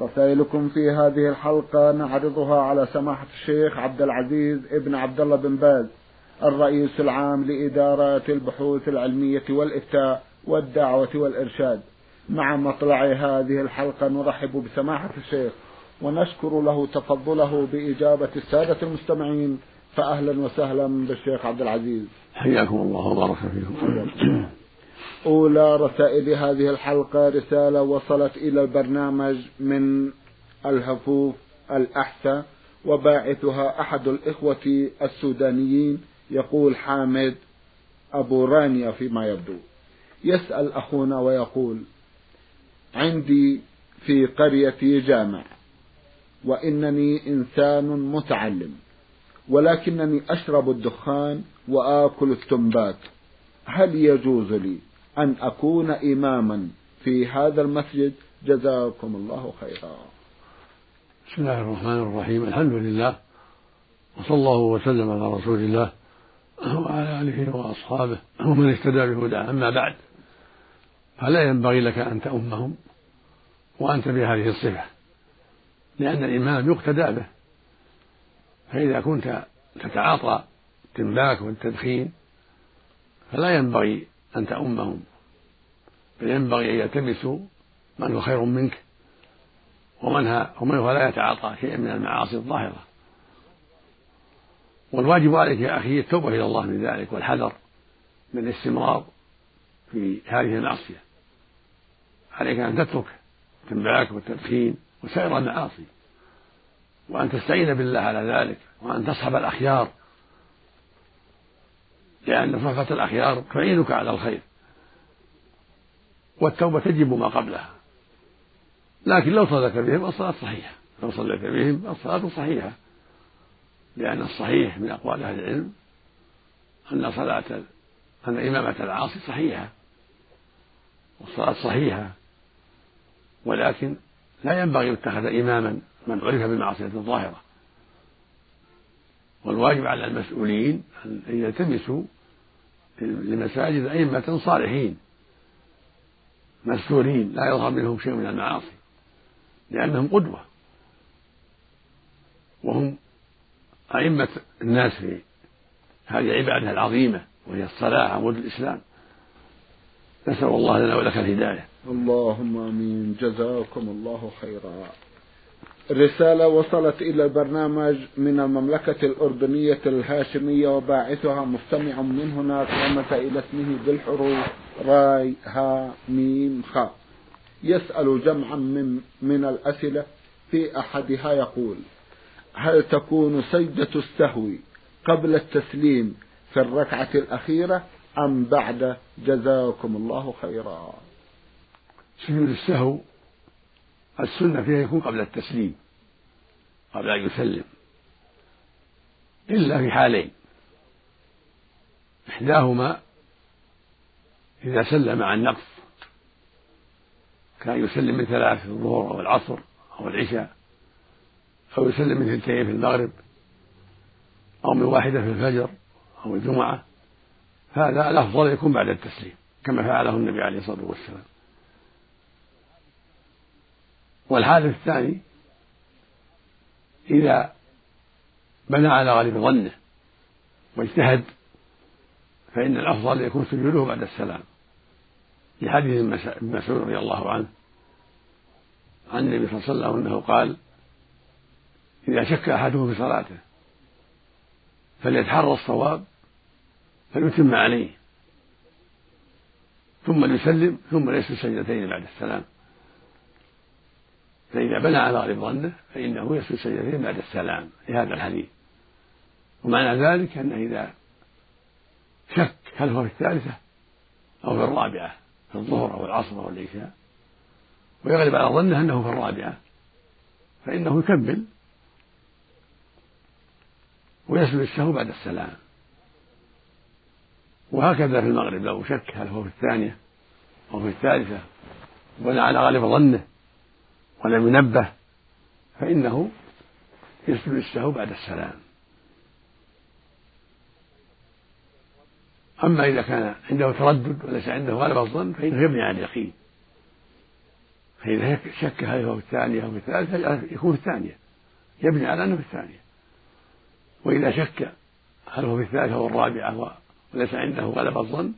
رسائلكم في هذه الحلقة نعرضها على سماحة الشيخ عبد العزيز ابن عبد الله بن باز الرئيس العام لإدارة البحوث العلمية والإفتاء والدعوة والإرشاد. مع مطلع هذه الحلقة نرحب بسماحة الشيخ ونشكر له تفضله بإجابة السادة المستمعين فأهلا وسهلا بالشيخ عبد العزيز. حياكم الله وبارك فيكم. أولى رسائل هذه الحلقة رسالة وصلت إلى البرنامج من الهفوف الأحسى وباعثها أحد الإخوة السودانيين يقول حامد أبو رانيا فيما يبدو. يسأل أخونا ويقول عندي في قريتي جامع وإنني إنسان متعلم ولكنني أشرب الدخان وآكل التنبات هل يجوز لي أن أكون إماما في هذا المسجد. جزاكم الله خيرا. بسم الله الرحمن الرحيم. الحمد لله وصلى الله وسلم على رسول الله وعلى آله وأصحابه ومن اهتدى بهداه. أما بعد فلا ينبغي لك أن تؤمهم وأنت بهذه الصفة لأن الإمام يقتدى به. فإذا كنت تتعاطى التنباك والتدخين فلا ينبغي أن تؤمهم بل ينبغي أن يلتمسوا من هو خير منك ومن ومن هو لا يتعاطى شيئا من المعاصي الظاهرة. والواجب عليك يا أخي التوبة إلى الله من ذلك والحذر من الاستمرار في هذه المعصية. عليك أن تترك التنباك والتدخين وسائر المعاصي. وأن تستعين بالله على ذلك وأن تصحب الأخيار لأن صحبة الأخيار تعينك على الخير. والتوبة تجب ما قبلها. لكن لو صدق بهم الصلاة صحيحة. لو صليت بهم الصلاة صحيحة. لأن الصحيح من أقوال أهل العلم أن صلاة أن إمامة العاصي صحيحة. والصلاة صحيحة. ولكن لا ينبغي أن يتخذ إماما من عرف بالمعصية الظاهرة. والواجب على المسؤولين أن يلتمسوا لمساجد أئمة صالحين مستورين لا يظهر منهم شيء من المعاصي لأنهم قدوة. وهم أئمة الناس في هذه العبادة العظيمة وهي الصلاة عمود الإسلام. نسأل الله لنا ولك الهداية. اللهم آمين. جزاكم الله خيرا. رسالة وصلت إلى البرنامج من المملكة الأردنية الهاشمية وباعثها مستمع من هناك رمز إلى اسمه بالحروف راي ها ميم خاء. يسأل جمعا من من الأسئلة في أحدها يقول هل تكون سجدة السهو قبل التسليم في الركعة الأخيرة أم بعد؟ جزاكم الله خيرا. سجود السهو السنة فيها يكون قبل التسليم قبل أن يسلم. إلا في حالين. إحداهما إذا سلم عن نقص كان يسلم من ثلاث في الظهر أو العصر أو العشاء أو يسلم من ثنتين في المغرب أو من واحدة في الفجر أو الجمعة هذا الأفضل يكون بعد التسليم كما فعله النبي عليه الصلاة والسلام. والحادث الثاني إذا بنى على غالب ظنه واجتهد فإن الأفضل يكون سجوده بعد السلام. لحديث ابن مسعود رضي الله عنه عن النبي صلى الله عليه وسلم أنه قال إذا شك أحدهم في صلاته فليتحرى الصواب فليتم عليه ثم يسلم ثم ليس سجدتين بعد السلام. فإذا بنى على غالب ظنه فإنه يسجد سجدتين بعد السلام لهذا الحديث. ومعنى ذلك أنه إذا شك هل هو في الثالثة أو في الرابعة في الظهر أو العصر أو العشاء ويغلب على ظنه أنه في الرابعة فإنه يكمل ويسجد السهو بعد السلام. وهكذا في المغرب لو شك هل هو في الثانية أو في الثالثة بناء على غالب ظنه ولم ينبه فإنه يسجد السهو بعد السلام. أما إذا كان عنده تردد وليس عنده غالب الظن فإنه يبني على اليقين. فإذا شك هل هو في الثانية أو في الثالثة يكون في الثانية. يبني على أنه في الثانية. وإذا شك هل هو في الثالثة أو الرابعة وليس عنده غلب الظن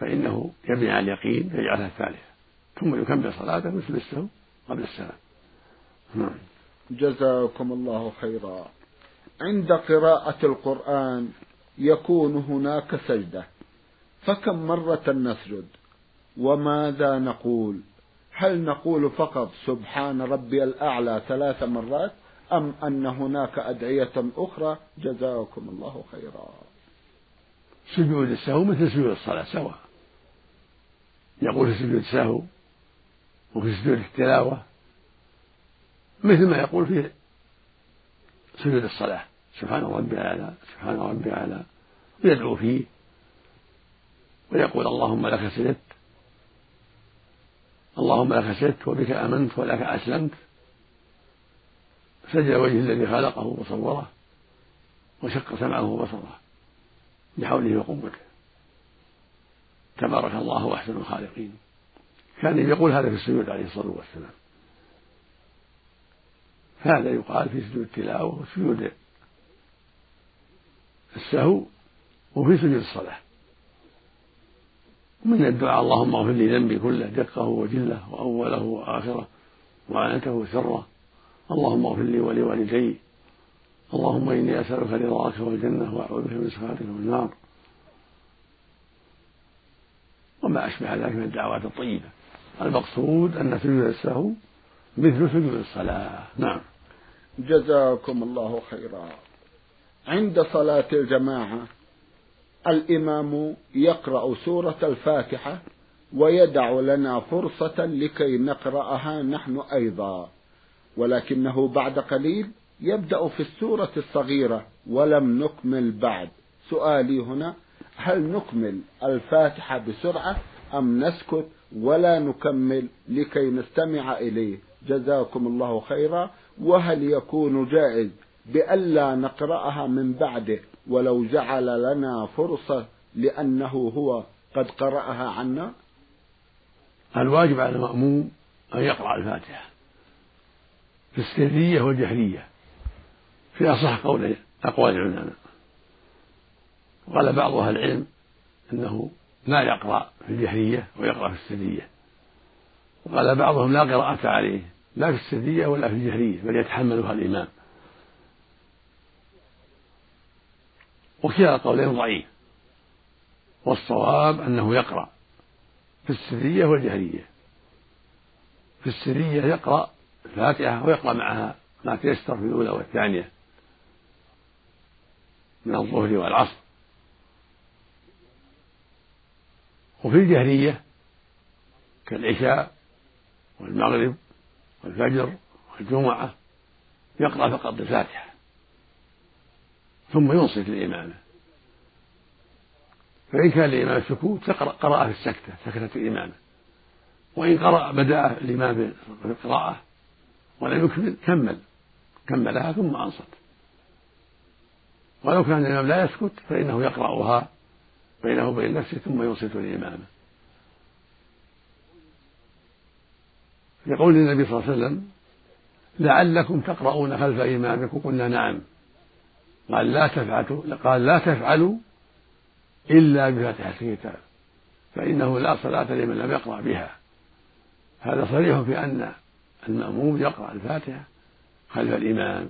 فإنه يبني على اليقين فيجعلها الثالثة. ثم يكمل صلاته السهو قبل السلام. نعم. جزاكم الله خيرا. عند قراءة القرآن يكون هناك سجدة. فكم مرة نسجد؟ وماذا نقول؟ هل نقول فقط سبحان ربي الأعلى ثلاث مرات أم أن هناك أدعية أخرى؟ جزاكم الله خيرا. سجود السهو مثل سجود الصلاة سواء. يقول في سجود السهو وفي سجود التلاوة مثل ما يقول في سجود الصلاة. سبحان ربي الأعلى سبحان ربي الأعلى. ويدعو فيه ويقول اللهم لك سجدت اللهم لك سجدت وبك آمنت ولك أسلمت. سجد وجه الذي خلقه وصوره وشق سمعه وبصره بحوله وقوته. تبارك الله أحسن الخالقين. كان يقول هذا في السجود عليه الصلاة والسلام. هذا يقال في سجود التلاوة وسجود السهو وفي سجود الصلاة. من الدعاء اللهم اغفر لي ذنبي كله دقه وجله وأوله وآخره وعنته وسره اللهم اغفر لي ولوالدي. اللهم إني أسألك رضاك والجنة وأعوذ بك من سخطك والنار. وما أشبه ذلك من الدعوات الطيبة. المقصود أن سجود السهو مثل سجود الصلاة. نعم. جزاكم الله خيرا. عند صلاة الجماعة الإمام يقرأ سورة الفاتحة ويدع لنا فرصة لكي نقرأها نحن أيضا. ولكنه بعد قليل يبدأ في السورة الصغيرة. ولم نكمل بعد. سؤالي هنا هل نكمل الفاتحة بسرعة أم نسكت ولا نكمل لكي نستمع إليه. جزاكم الله خيرا. وهل يكون جائز بألا نقرأها من بعده ولو جعل لنا فرصة لأنه هو قد قرأها عنا؟ الواجب على المأموم أن يقرأ الفاتحة في السرية والجهرية. في أصح قول أقوال العلماء. وقال بعض أهل العلم أنه لا يقرأ في الجهرية ويقرأ في السرية وقال بعضهم لا قراءة عليه لا في السرية ولا في الجهرية بل يتحملها الإمام. وكلا القولين ضعيف. والصواب أنه يقرأ في السرية والجهرية. في السرية يقرأ الفاتحة ويقرأ معها ما تيسر في الأولى والثانية من الظهر والعصر. وفي الجهرية كالعشاء والمغرب والفجر والجمعة يقرأ فقط الفاتحة ثم ينصت للإمامة فإن كان الإمام السكوت قرأ في السكتة سكتة الإمامة وإن قرأ بدأ الإمام بالقراءة ولم يكمل كمل كملها ثم أنصت. ولو كان الإمام لا يسكت فإنه يقرأها بينه وبين نفسه ثم ينصت الإمامة. يقول النبي صلى الله عليه وسلم لعلكم تقرؤون خلف إمامكم. قلنا نعم. قال لا تفعلوا قال لا تفعلوا إلا بفاتحة الكتاب فإنه لا صلاة لمن لم يقرأ بها. هذا صريح في أن المأموم يقرأ الفاتحة خلف الإمام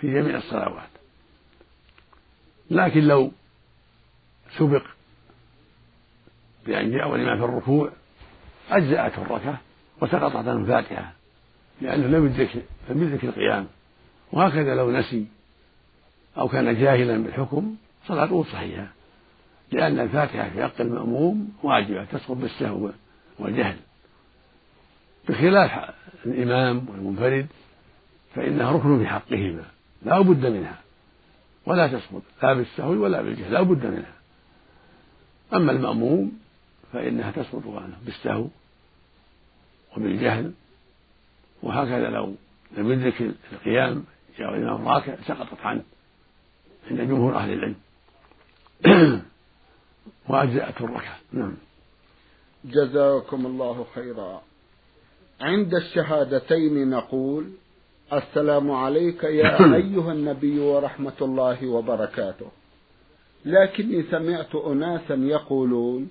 في جميع الصلوات. لكن لو سبق بأن جاء الإمام في الركوع أجزأته الركعة وسقطت عنه الفاتحة لأنه لم يدرك لم يدرك القيام. وهكذا لو نسي أو كان جاهلا بالحكم صلاته صحيحة لأن الفاتحة في حق المأموم واجبة تسقط بالسهو والجهل. بخلاف الإمام والمنفرد فإنها ركن في حقهما لا بد منها. ولا تسقط لا بالسهو ولا بالجهل لا بد منها. أما المأموم فإنها تسقط عنه بالسهو وبالجهل. وهكذا لو لم يدرك القيام جاء الإمام راكع سقطت عنه عند جمهور أهل العلم. وأجزأته الركعة. نعم. جزاكم الله خيرا. عند الشهادتين نقول السلام عليك يا أيها النبي ورحمة الله وبركاته. لكني سمعت أناسا يقولون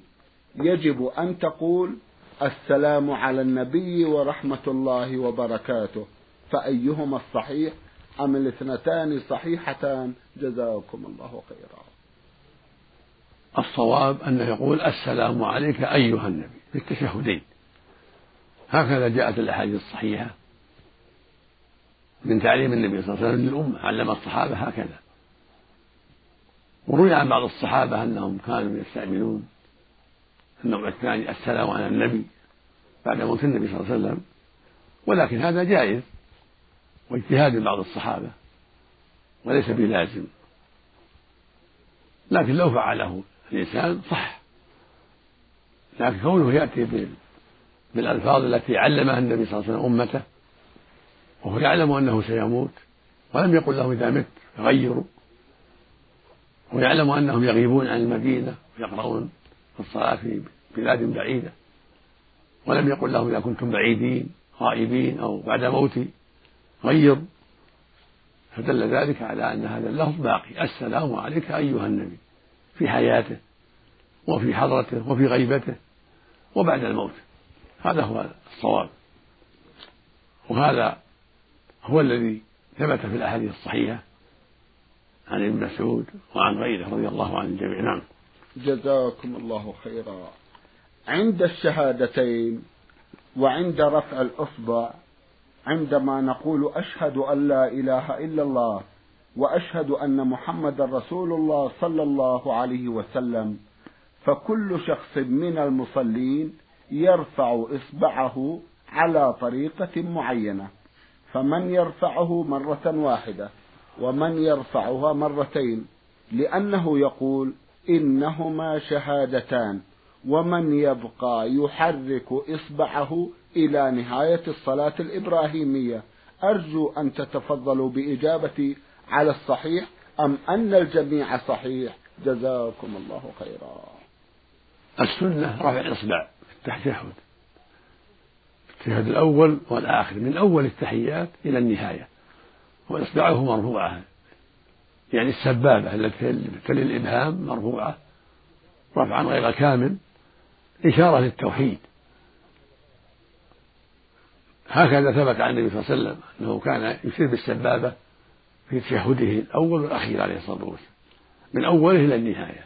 يجب أن تقول السلام على النبي ورحمة الله وبركاته فأيهما الصحيح؟ أم الاثنتان صحيحتان؟ جزاكم الله خيرا. الصواب أنه يقول السلام عليك أيها النبي في التشهدين هكذا جاءت الأحاديث الصحيحة من تعليم النبي صلى الله عليه وسلم للأمة علم الصحابة هكذا. وروي عن بعض الصحابة أنهم كانوا يستعملون النوع الثاني السلام على النبي بعد موت النبي صلى الله عليه وسلم. ولكن هذا جائز واجتهاد بعض الصحابة وليس بلازم لكن لو فعله الإنسان صح. لكن كونه يأتي بالألفاظ التي علمها النبي صلى الله عليه وسلم أمته وهو يعلم أنه سيموت ولم يقل لهم إذا مت غيروا ويعلم أنهم يغيبون عن المدينة ويقرؤون الصلاة في بلاد بعيدة. ولم يقل لهم إذا كنتم بعيدين غائبين أو بعد موتي غير فدل ذلك على أن هذا اللفظ باقي. السلام عليك أيها النبي في حياته وفي حضرته وفي غيبته وبعد الموت. هذا هو الصواب. وهذا هو الذي ثبت في الأحاديث الصحيحة عن ابن مسعود وعن غيره رضي الله عن الجميع نعم. جزاكم الله خيرا. عند الشهادتين وعند رفع الإصبع عندما نقول أشهد أن لا إله إلا الله وأشهد أن محمد رسول الله صلى الله عليه وسلم فكل شخص من المصلين يرفع إصبعه على طريقة معينة. فمن يرفعه مرة واحدة ومن يرفعها مرتين لأنه يقول إنهما شهادتان. ومن يبقى يحرك إصبعه إلى نهاية الصلاة الإبراهيمية. أرجو أن تتفضلوا بإجابتي على الصحيح أم أن الجميع صحيح؟ جزاكم الله خيرا. السنة رفع الإصبع في التشهد التشهد الأول والآخر من أول التحيات إلى النهاية. وإصبعه مرفوعة. يعني السبابة التي تلي الإبهام مرفوعة رفعا غير كامل إشارة للتوحيد. هكذا ثبت عن النبي صلى الله عليه وسلم أنه كان يشير بالسبابة في تشهده الأول والأخير عليه الصلاة والسلام. من أوله إلى النهاية.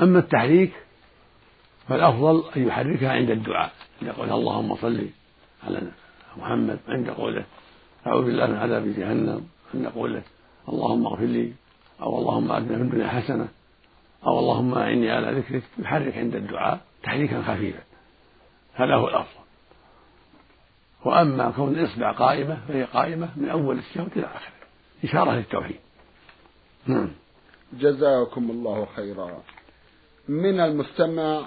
أما التحريك فالأفضل أن يحركها عند الدعاء عند قوله اللهم صل على محمد عند قوله أعوذ بالله من عذاب جهنم عند قوله اللهم اغفر لي أو اللهم أتنا في الدنيا حسنة أو اللهم أعني على ذكرك يحرك عند الدعاء تحريكا خفيفا. هذا هو الأفضل. وأما كون الإصبع قائمة فهي قائمة من أول الشهوة إلى آخره. إشارة للتوحيد. نعم. جزاكم الله خيرا. من المستمع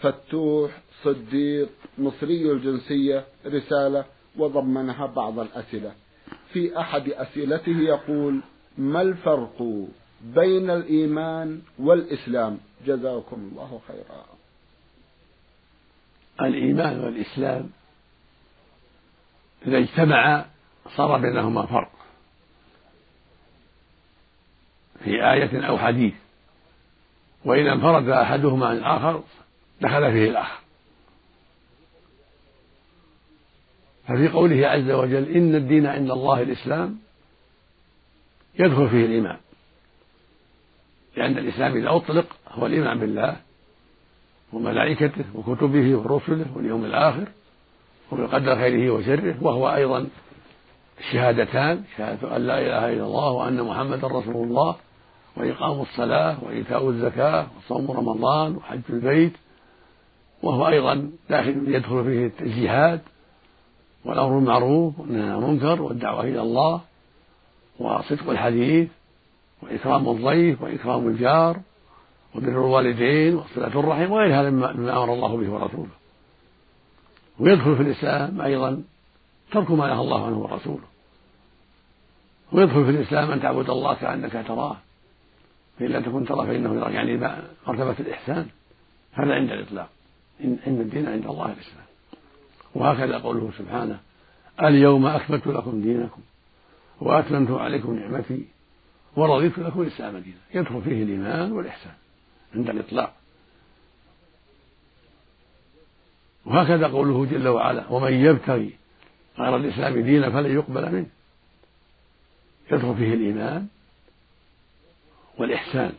فتوح صديق مصري الجنسية رسالة وضمنها بعض الأسئلة. في أحد أسئلته يقول ما الفرق بين الإيمان والإسلام؟ جزاكم الله خيرا. الإيمان والإسلام إذا اجتمعا صار بينهما فرق. في آية أو حديث وإذا انفرد أحدهما عن الآخر دخل فيه الآخر. ففي قوله عز وجل إن الدين عند الله الإسلام يدخل فيه الإيمان. لأن الإسلام إذا أطلق هو الإيمان بالله وملائكته وكتبه ورسله واليوم الآخر وبقدر خيره وشره وهو أيضا الشهادتان شهادة أن لا إله إلا الله وأن محمدا رسول الله وإقام الصلاة وإيتاء الزكاة وصوم رمضان وحج البيت وهو أيضا داخل يدخل فيه الجهاد والأمر بالمعروف والنهي عن المنكر والدعوة إلى الله وصدق الحديث وإكرام الضيف وإكرام الجار وبر الوالدين وصلة الرحم وغير هذا مما أمر الله به ورسوله. ويدخل في الإسلام أيضا ترك ما نهى الله عنه ورسوله. ويدخل في الإسلام أن تعبد الله كأنك تراه. فإن لم تكن تراه فإنه يراك. يعني مرتبة الإحسان هذا عند الإطلاق. إن الدين عند الله الإسلام. وهكذا قوله سبحانه اليوم أكملت لكم دينكم. وأتممت عليكم نعمتي ورضيت لكم الإسلام دينا. يدخل فيه الإيمان والإحسان عند الإطلاق. وهكذا قوله جل وعلا ومن يبتغي غير الإسلام دينا فلن يقبل منه. يدخل فيه الإيمان والإحسان.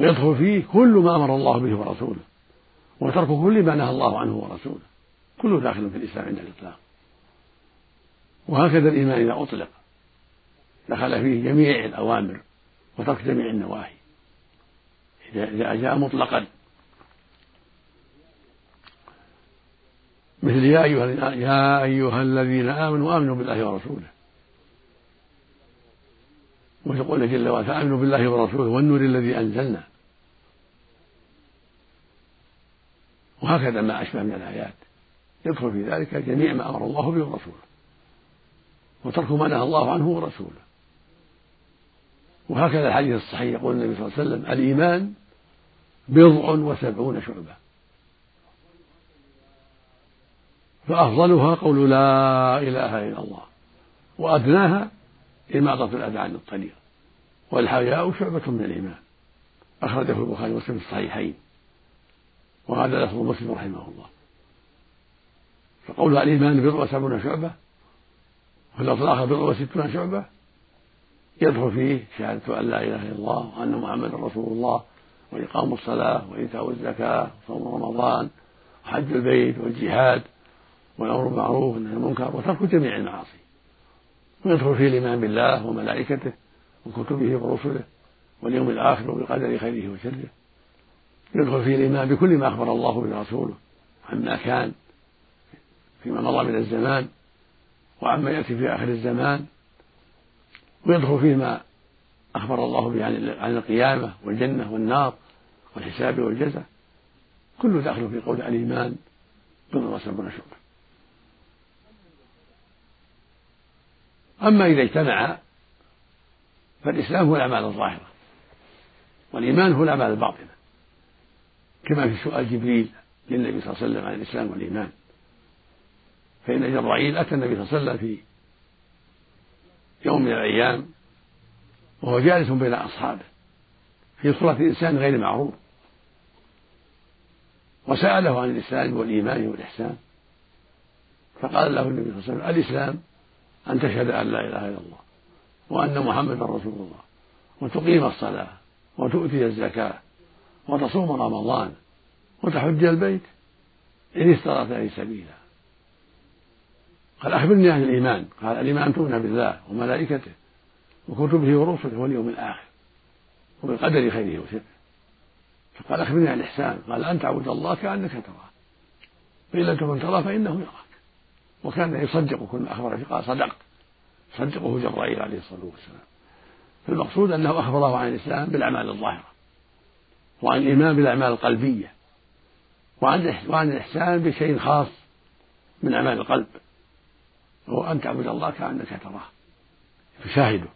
ويدخل فيه كل ما أمر الله به ورسوله. وترك كل ما نهى الله عنه ورسوله. كله داخل في الإسلام عند الإطلاق. وهكذا الإيمان إذا أطلق. دخل فيه جميع الأوامر وترك جميع النواهي. إذا جاء مطلقا. مثل يا أيها يا أيها الذين آمنوا آمنوا بالله ورسوله. ويقول جل وعلا فآمنوا بالله ورسوله والنور الذي أنزلنا. وهكذا ما أشبه من الآيات. يدخل في ذلك جميع ما أمر الله به ورسوله وترك ما نهى الله عنه ورسوله. وهكذا الحديث الصحيح يقول النبي صلى الله عليه وسلم الإيمان بضع وسبعون شعبة. فأفضلها قول لا إله إلا الله وأدناها إماطة الأذى عن الطريق. والحياء شعبة من الإيمان. أخرجه البخاري ومسلم في الصحيحين. وهذا لفظ مسلم رحمه الله. فقولها الإيمان بضع وسبعون شعبة وفي اللفظ الآخر بضع وستون شعبة يدخل فيه شهادة أن لا إله إلا الله وأن محمدا رسول الله وإقام الصلاة وإيتاء الزكاة وصوم رمضان وحج البيت والجهاد والأمر بالمعروف والنهي عن المنكر وترك جميع المعاصي. ويدخل فيه الإيمان بالله وملائكته وكتبه ورسله واليوم الآخر وبقدر خيره وشره. يدخل فيه الإيمان بكل ما أخبر الله به رسوله عما كان فيما مضى من الزمان. وعما يأتي في آخر الزمان ويدخل فيه ما أخبر الله به عن القيامة والجنة والنار والحساب والجزاء كله داخل في قول الإيمان بضع وسبعون شعبة أما إذا اجتمع فالإسلام هو الأعمال الظاهرة والإيمان هو الأعمال الباطنة كما في سؤال جبريل للنبي صلى الله عليه وسلم عن الإسلام والإيمان. فإن جبرائيل أتى النبي صلى الله عليه وسلم في يوم من الأيام وهو جالس بين أصحابه في صورة إنسان غير معروف وسأله عن الإسلام والإيمان والإحسان فقال له النبي صلى الله عليه وسلم الإسلام أن تشهد أن لا إله إلا الله وأن محمدا رسول الله وتقيم الصلاة وتؤتي الزكاة وتصوم رمضان وتحج البيت إن استطعت إليه سبيلا قال أخبرني عن الإيمان. قال الإيمان تؤمن بالله وملائكته وكتبه ورسله واليوم الآخر وبالقدر خيره وشره. فقال أخبرني عن الإحسان. قال أن تعبد الله كأنك تراه. فإن لم تكن تراه فإنه يراك. وكان يصدق كل ما أخبر فيه. قال صدقت صدقه جبرائيل عليه الصلاة والسلام. فالمقصود أنه أخبره عن الإسلام بالأعمال الظاهرة. وعن الإيمان بالأعمال القلبية. وعن وعن الإحسان بشيء خاص من أعمال القلب. وهو أن تعبد الله كأنك تراه. تشاهده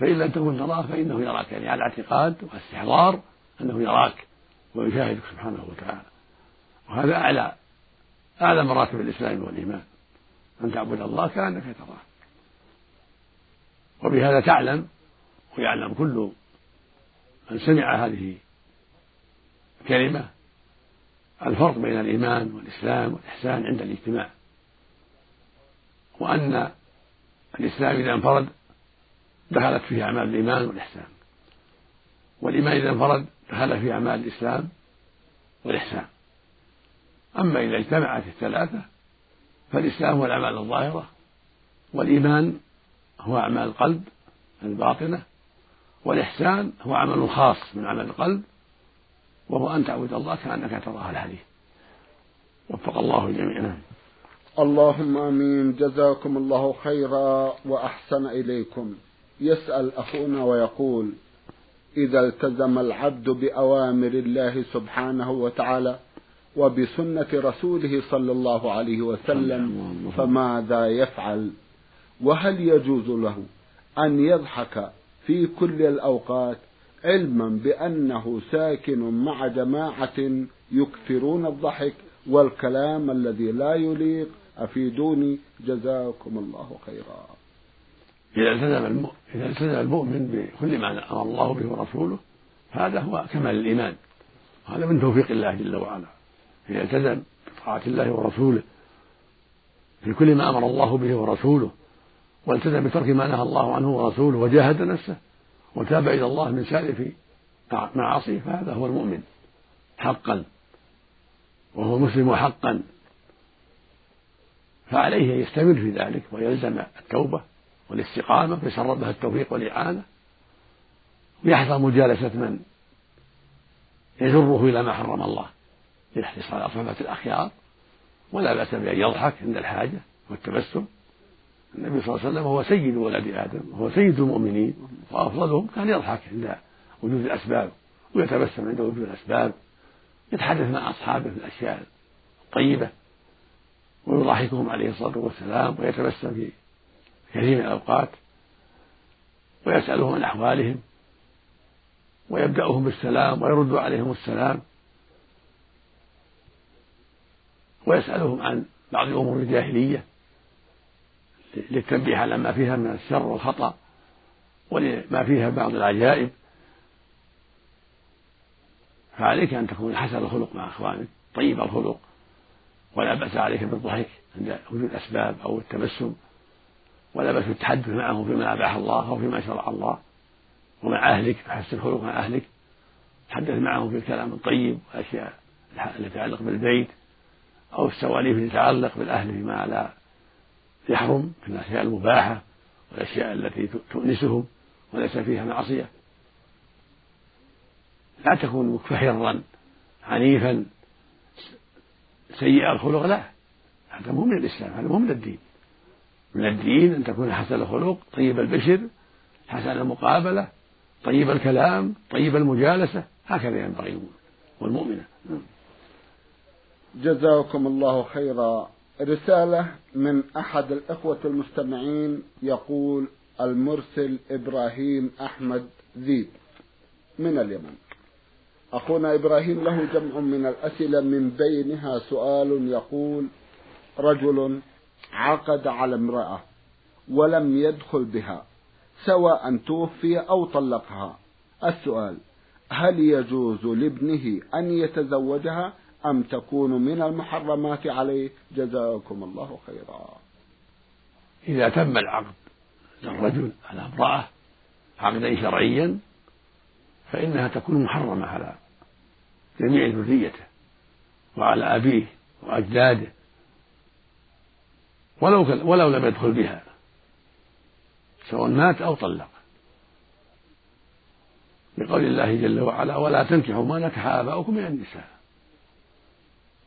فإن لم تكن تراه فإنه يراك. يعني على اعتقاد واستحضار أنه يراك ويشاهدك سبحانه وتعالى. وهذا أعلى أعلى مراتب الإسلام والإيمان. أن تعبد الله كأنك تراه. وبهذا تعلم ويعلم كل من سمع هذه الكلمة الفرق بين الإيمان والإسلام والإحسان عند الاجتماع. وأن الإسلام إذا انفرد دخلت فيه أعمال الإيمان والإحسان. والإيمان إذا انفرد دخل فيه أعمال الإسلام والإحسان. أما إذا اجتمعت الثلاثة فالإسلام هو الأعمال الظاهرة والإيمان هو أعمال القلب الباطنة والإحسان هو عمل خاص من عمل القلب وهو أن تعبد الله كأنك تراه الحديث. وفق الله جميعا. اللهم آمين. جزاكم الله خيرا وأحسن إليكم. يسأل أخونا ويقول إذا التزم العبد بأوامر الله سبحانه وتعالى وبسنة رسوله صلى الله عليه وسلم فماذا يفعل؟ وهل يجوز له أن يضحك في كل الأوقات علما بأنه ساكن مع جماعة يكثرون الضحك والكلام الذي لا يليق أفيدوني جزاكم الله خيرا. إذا التزم إذا التزم المؤمن بكل ما أمر الله به ورسوله هذا هو كمال الإيمان. هذا من توفيق الله جل وعلا. إذا التزم بطاعة الله ورسوله في كل ما أمر الله به ورسوله والتزم بترك ما نهى الله عنه ورسوله وجاهد نفسه وتاب إلى الله من سالف معاصيه فهذا هو المؤمن حقا وهو مسلم حقا. فعليه أن يستمر في ذلك ويلزم التوبة والاستقامة فيسر بها التوفيق والإعانة. ويحذر مجالسة من يجره إلى ما حرم الله ليحرص على صحبة الأخيار. ولا بأس بأن يضحك عند الحاجة والتبسم. النبي صلى الله عليه وسلم هو سيد ولد آدم وهو سيد المؤمنين وأفضلهم كان يضحك عند وجود الأسباب ويتبسم عند وجود الأسباب يتحدث مع أصحابه في الأشياء الطيبة. ويضحكهم عليه الصلاة والسلام ويتبسم في كثير من الأوقات ويسألهم عن أحوالهم ويبدأهم بالسلام ويرد عليهم السلام ويسألهم عن بعض أمور الجاهلية للتنبيه على ما فيها من الشر والخطأ ولما فيها بعض العجائب فعليك أن تكون حسن الخلق مع إخوانك طيب الخلق. ولا بأس عليك بالضحك عند وجود الأسباب أو التبسم ولا بأس بالتحدث معهم فيما أباح الله أو فيما شرع الله ومع أهلك فحسن الخلق مع أهلك. تحدث معهم في الكلام الطيب والأشياء التي تتعلق بالبيت أو السواليف التي تتعلق بالأهل فيما لا يحرم في الأشياء المباحة والأشياء التي تؤنسهم وليس فيها معصية. لا تكون مكفهرا عنيفا سيء الخلق لا. هذا مو من الإسلام هذا مو من الدين. من الدين أن تكون حسن الخلق طيب البشر حسن المقابلة طيب الكلام طيب المجالسة هكذا ينبغي والمؤمنة. جزاكم الله خيرا. رسالة من أحد الإخوة المستمعين يقول المرسل إبراهيم أحمد ذيب من اليمن. أخونا إبراهيم له جمع من الأسئلة من بينها سؤال يقول رجل عقد على امرأة ولم يدخل بها سواء توفي أو طلقها. السؤال هل يجوز لابنه أن يتزوجها أم تكون من المحرمات عليه؟ جزاكم الله خيرا. إذا تم العقد للرجل على امرأة عقدا شرعيا فإنها تكون محرمة على جميع ذريته وعلى أبيه وأجداده. ولو ولو لم يدخل بها سواء مات أو طلق. لقول الله جل وعلا ولا تنكحوا ما نكح آباؤكم من النساء.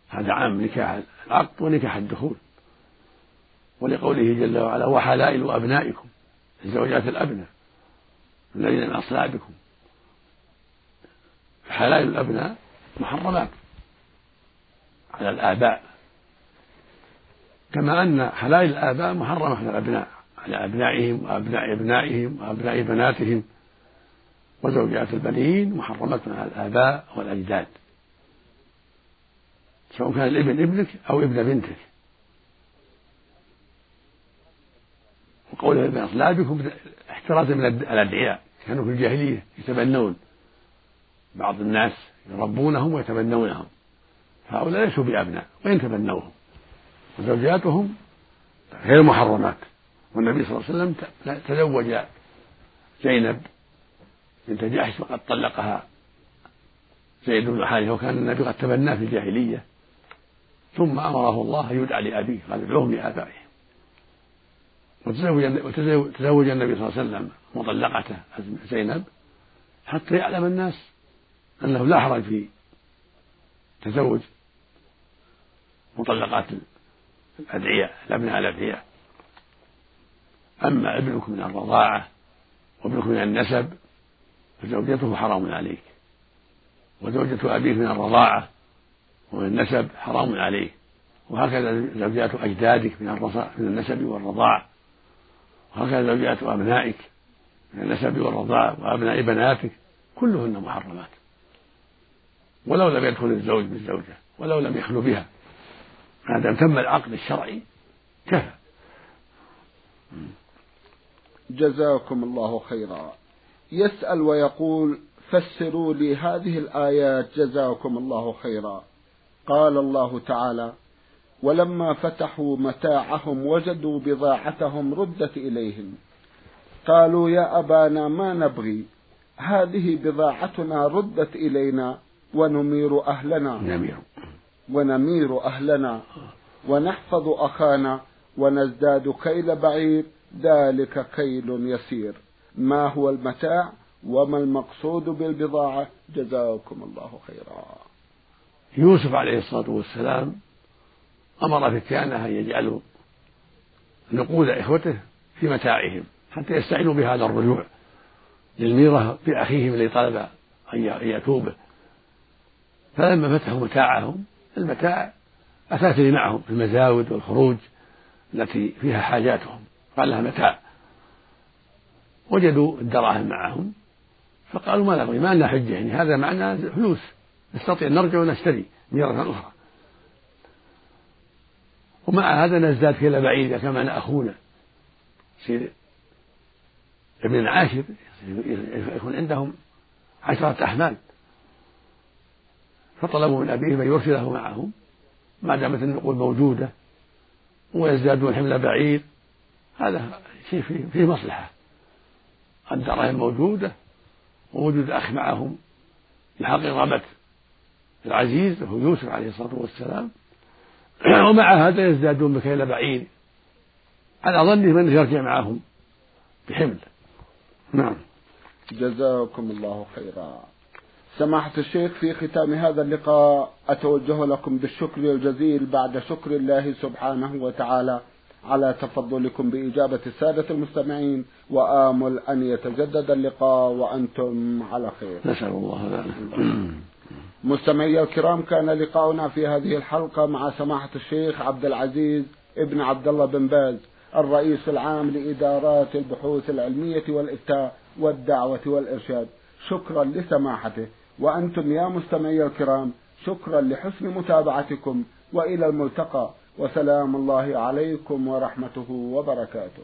هذا عام نكاح العقد ونكاح الدخول. ولقوله جل وعلا وحلائل أبنائكم زوجات الأبناء الذين من أصلابكم. حلائل الأبناء محرمات على الآباء. كما أن حلائل الآباء محرمة على الأبناء على أبنائهم وأبناء أبنائهم وأبناء بناتهم. وزوجات البنين محرمة على الآباء والأجداد. سواء كان الإبن ابنك أو ابن بنتك. وقوله من أصلابكم احترازا من الأدعياء. كانوا في الجاهلية يتبنون. بعض الناس يربونهم ويتبنونهم. هؤلاء ليسوا بأبناء وإن تبنوهم. وزوجاتهم غير محرمات. والنبي صلى الله عليه وسلم تزوج زينب بنت جحش وقد طلقها زيد بن حارثة وكان النبي قد تبناه في الجاهلية. ثم أمره الله أن يدعى لأبيه قال ادعوهم لآبائهم. وتزوج النبي صلى الله عليه وسلم مطلقته زينب حتى يعلم الناس أنه لا حرج في تزوج مطلقات الأدعياء الأبناء الأدعياء أما ابنكم من الرضاعة وابنك من النسب فزوجته حرام عليك. وزوجة أبيك من الرضاعة ومن النسب حرام عليه وهكذا زوجات أجدادك من من النسب والرضاع. وهكذا زوجات أبنائك من النسب والرضاع وأبناء بناتك. كلهن محرمات. ولو لم يدخل الزوج بالزوجة ولو لم يخلو بها. ما دام تم العقد الشرعي كفى. جزاكم الله خيرا. يسأل ويقول فسروا لي هذه الآيات جزاكم الله خيرا. قال الله تعالى ولما فتحوا متاعهم وجدوا بضاعتهم ردت إليهم. قالوا يا أبانا ما نبغي؟ هذه بضاعتنا ردت إلينا ونمير أهلنا. نمير. ونمير أهلنا. ونحفظ أخانا. ونزداد كيل بعير. ذلك كيل يسير. ما هو المتاع؟ وما المقصود بالبضاعة؟ جزاكم الله خيرا. يوسف عليه الصلاة والسلام أمر فتيانه أن يجعلوا نقود إخوته في متاعهم حتى يستعينوا بهذا الرجوع للميرة بأخيهم الذي طلب أن يتوبه. فلما فتحوا متاعهم المتاع أثاث معهم في المزاود والخروج التي فيها حاجاتهم قال لها متاع. وجدوا الدراهم معهم فقالوا ما نبغي ما لنا حجة يعني هذا معنا فلوس نستطيع أن نرجع ونشتري ميرة أخرى. ومع هذا نزداد كيل بعيد إذا كان أخونا يصير ابن عاشر يكون عندهم عشرة أحمال. فطلبوا من أبيهم أن يرسله معهم ما دامت النقود موجودة ويزدادون حمل بعير هذا شيء فيه, فيه مصلحة. الدراهم موجودة ووجود أخ معهم لحق رغبة العزيز وهو يوسف عليه الصلاة والسلام. ومع هذا يزدادون بكيل بعير. على ظنهم أنه يرجع معهم بحمل. نعم. جزاكم الله خيرا. سماحة الشيخ في ختام هذا اللقاء أتوجه لكم بالشكر الجزيل بعد شكر الله سبحانه وتعالى على تفضلكم بإجابة السادة المستمعين وآمل أن يتجدد اللقاء وأنتم على خير. نسأل الله ذلك مستمعي الكرام كان لقاؤنا في هذه الحلقة مع سماحة الشيخ عبد العزيز ابن عبد الله بن باز الرئيس العام لإدارات البحوث العلمية والإفتاء والدعوة والإرشاد. شكرا لسماحته. وأنتم يا مستمعي الكرام شكرا لحسن متابعتكم وإلى الملتقى وسلام الله عليكم ورحمته وبركاته.